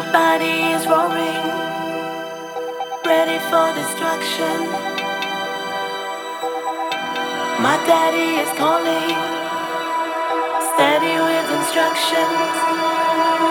My body is roaring, ready for destruction. My daddy is calling, steady with instructions.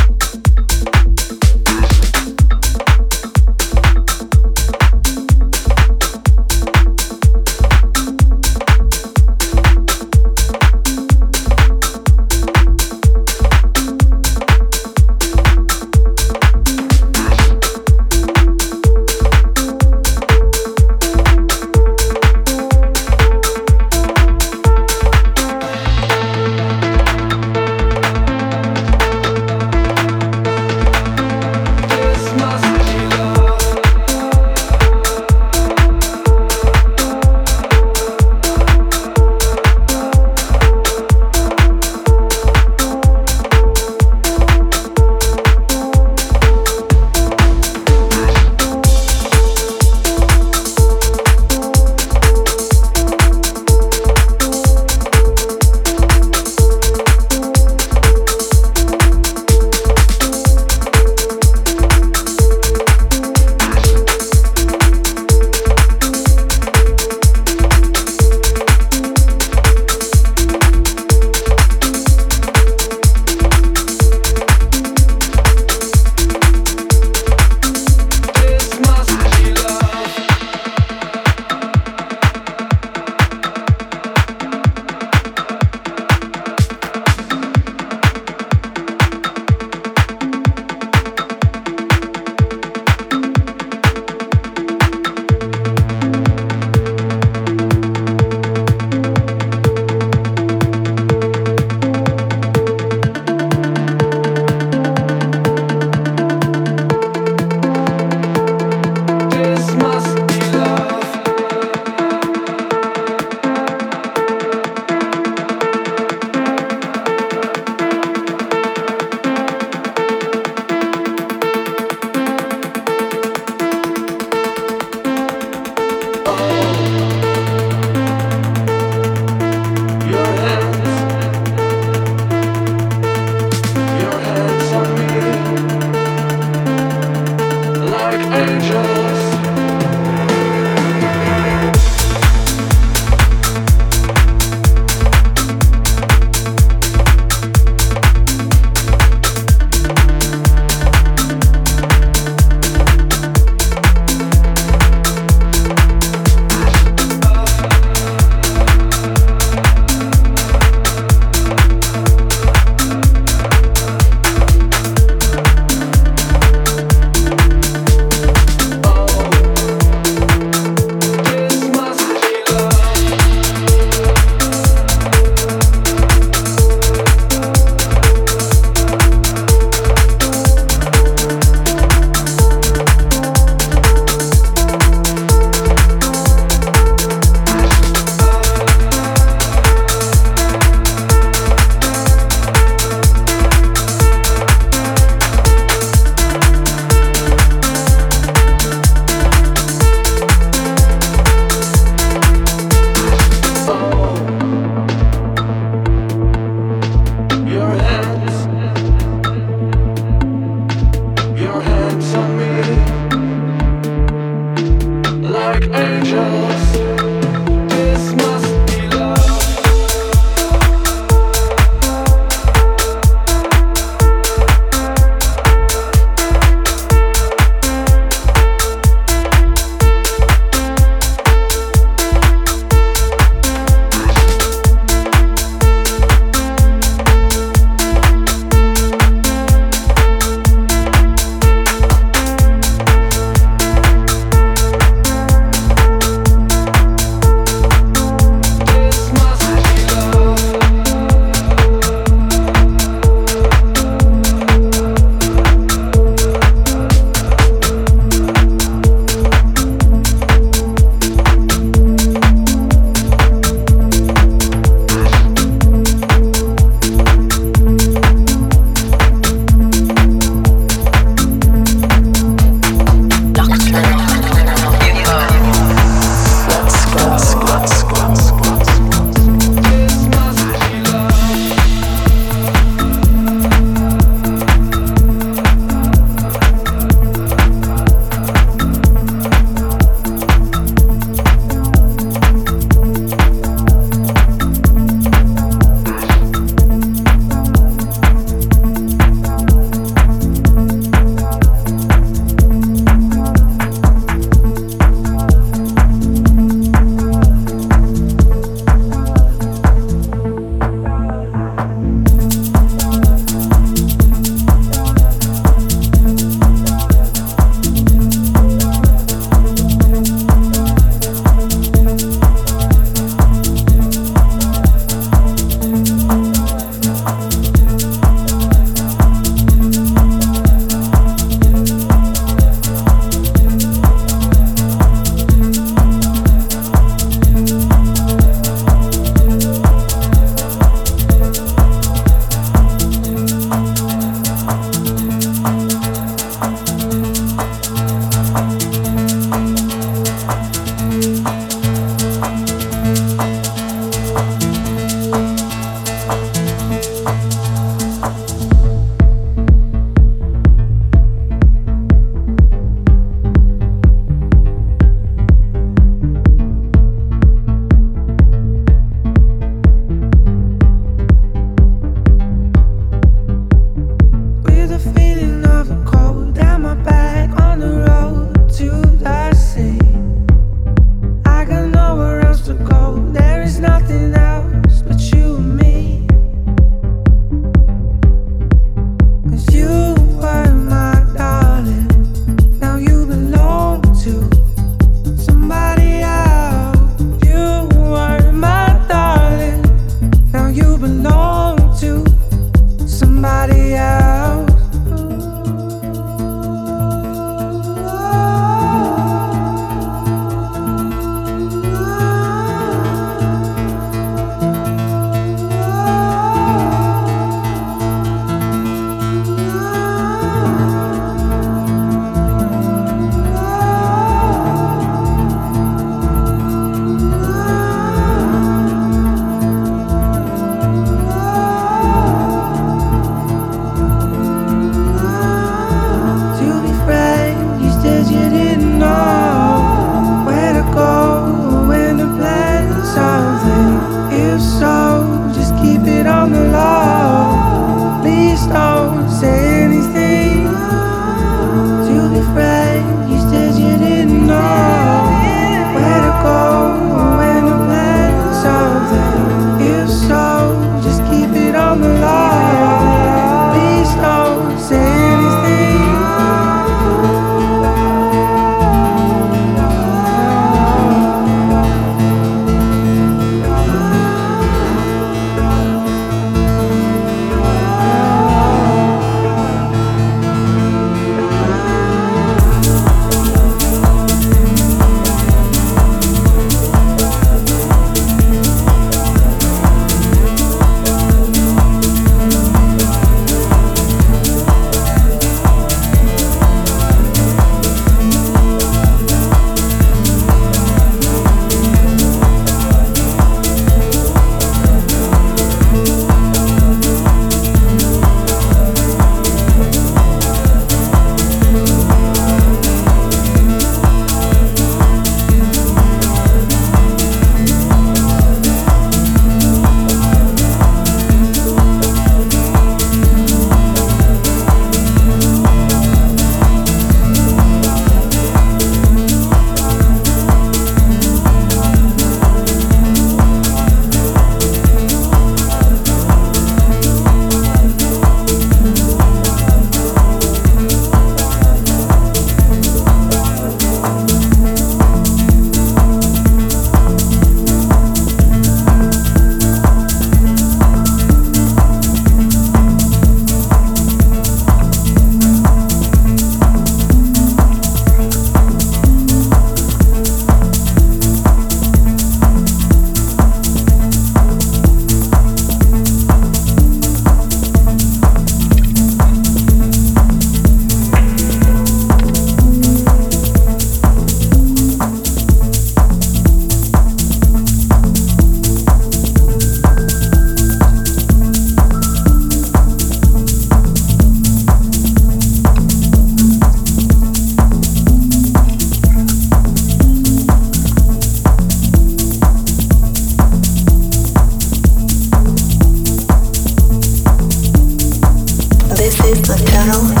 Shadow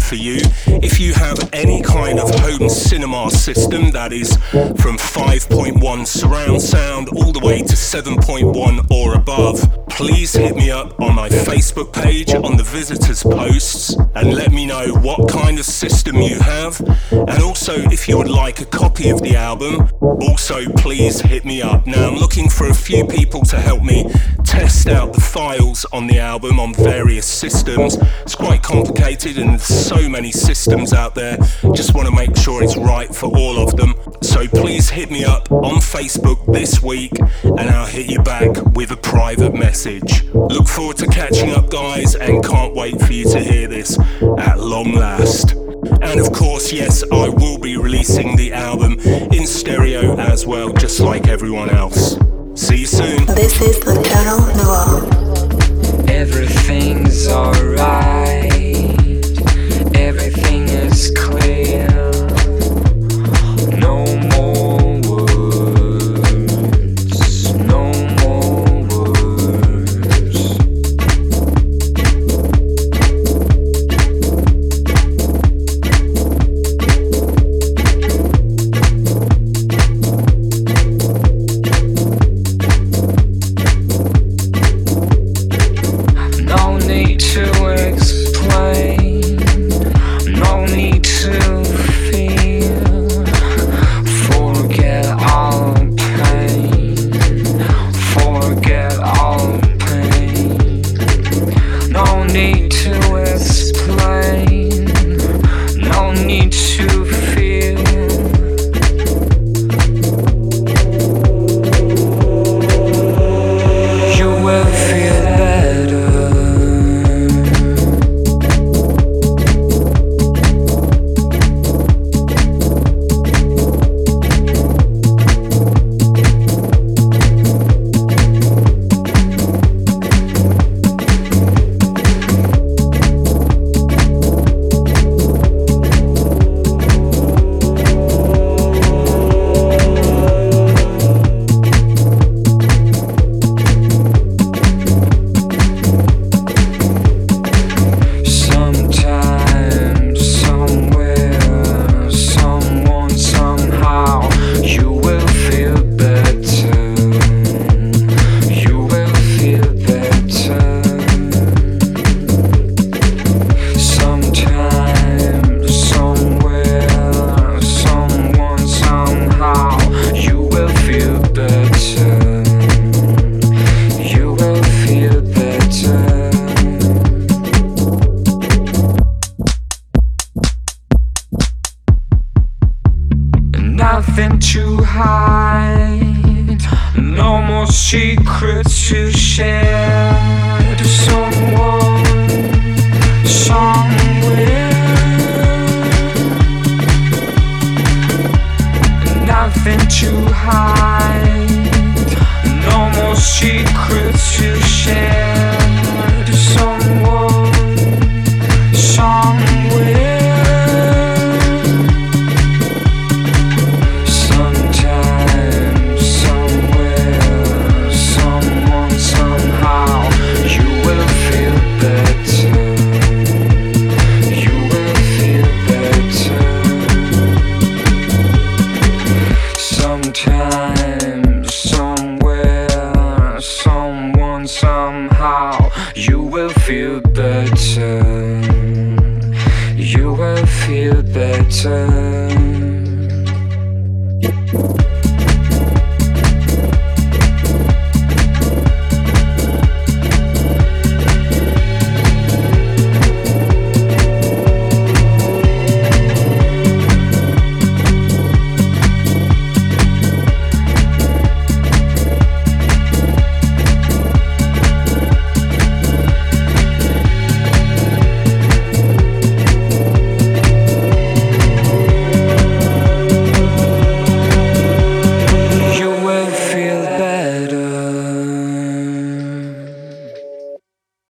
for you. If you have any kind of home cinema system that is from 5.1 surround sound all the way to 7.1 or above, please hit me up on my Facebook page on the visitors posts and let me know what kind of system you have. And also, if you would like a copy of the album, also please hit me up. Now, I'm looking for a few people to help me test out the files on the album on various systems. It's quite complicated and there's so many systems out there. Just want to make sure it's right for all of them. So please hit me up on Facebook this week and I'll hit you back with a private message. Look forward to catching up, guys, and can't wait for you to hear this at long last. And of course, yes, I will be releasing the album in stereo as well, just like everyone else. See you soon. This is Nocturnal Noir. Everything's alright.